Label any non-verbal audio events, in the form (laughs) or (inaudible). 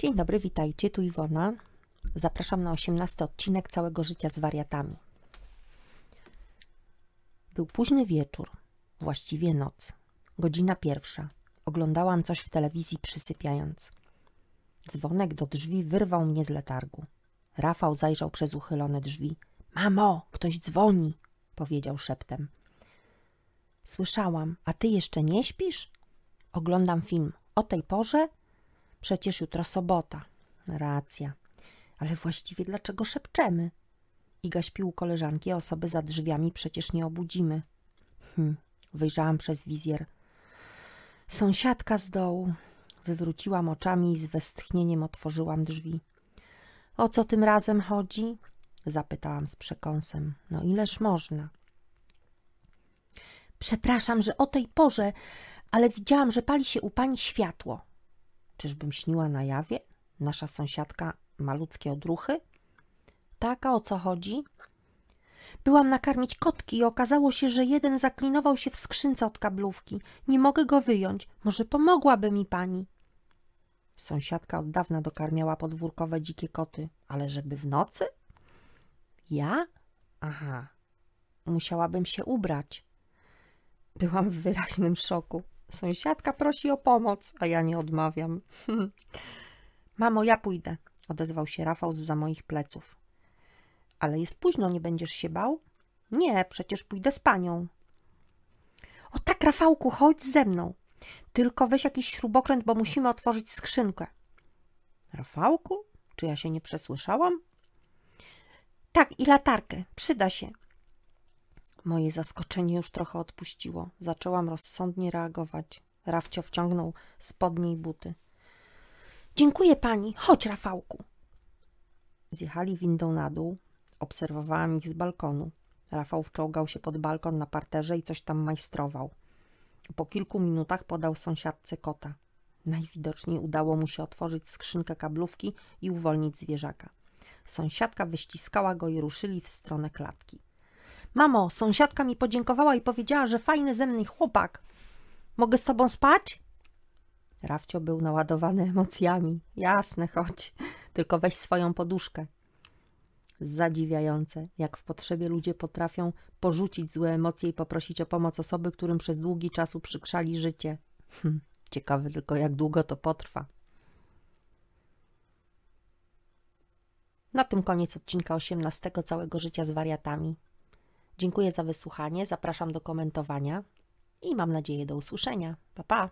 Dzień dobry, witajcie, tu Iwona. Zapraszam na 18 odcinek całego życia z wariatami. Był późny wieczór, właściwie noc. Godzina pierwsza. Oglądałam coś w telewizji przysypiając. Dzwonek do drzwi wyrwał mnie z letargu. Rafał zajrzał przez uchylone drzwi. Mamo, ktoś dzwoni, powiedział szeptem. Słyszałam, a ty jeszcze nie śpisz? Oglądam film. O tej porze? Przecież jutro sobota. Racja. Ale właściwie dlaczego szepczemy? Iga śpi u koleżanki, a osoby za drzwiami przecież nie obudzimy. Hm, wyjrzałam przez wizjer. Sąsiadka z dołu. Wywróciłam oczami i z westchnieniem otworzyłam drzwi. O co tym razem chodzi? Zapytałam z przekąsem. No ileż można? Przepraszam, że o tej porze, ale widziałam, że pali się u pani światło. Czyżbym śniła na jawie? Nasza sąsiadka ma ludzkie odruchy? Tak, a o co chodzi? Byłam nakarmić kotki i okazało się, że jeden zaklinował się w skrzynce od kablówki. Nie mogę go wyjąć. Może pomogłaby mi pani? Sąsiadka od dawna dokarmiała podwórkowe dzikie koty, ale żeby w nocy? Ja? Aha. Musiałabym się ubrać. Byłam w wyraźnym szoku. Sąsiadka prosi o pomoc, a ja nie odmawiam. (laughs) Mamo, ja pójdę, odezwał się Rafał z za moich pleców. Ale jest późno, nie będziesz się bał? Nie, przecież pójdę z panią. O tak, Rafałku, chodź ze mną. Tylko weź jakiś śrubokręt, bo musimy otworzyć skrzynkę. Rafałku? Czy ja się nie przesłyszałam? Tak, i latarkę. Przyda się. Moje zaskoczenie już trochę odpuściło. Zaczęłam rozsądnie reagować. Rafcio wciągnął spodnie i buty. Dziękuję pani. Chodź, Rafałku. Zjechali windą na dół. Obserwowałam ich z balkonu. Rafał wczołgał się pod balkon na parterze i coś tam majstrował. Po kilku minutach podał sąsiadce kota. Najwidoczniej udało mu się otworzyć skrzynkę kablówki i uwolnić zwierzaka. Sąsiadka wyściskała go i ruszyli w stronę klatki. Mamo, sąsiadka mi podziękowała i powiedziała, że fajny ze mnie chłopak. Mogę z tobą spać? Rafcio był naładowany emocjami. Jasne, chodź. Tylko weź swoją poduszkę. Zadziwiające, jak w potrzebie ludzie potrafią porzucić złe emocje i poprosić o pomoc osoby, którym przez długi czas uprzykrzali życie. Hm, ciekawe tylko, jak długo to potrwa. Na tym koniec odcinka 18 całego życia z wariatami. Dziękuję za wysłuchanie, zapraszam do komentowania i mam nadzieję do usłyszenia. Pa pa!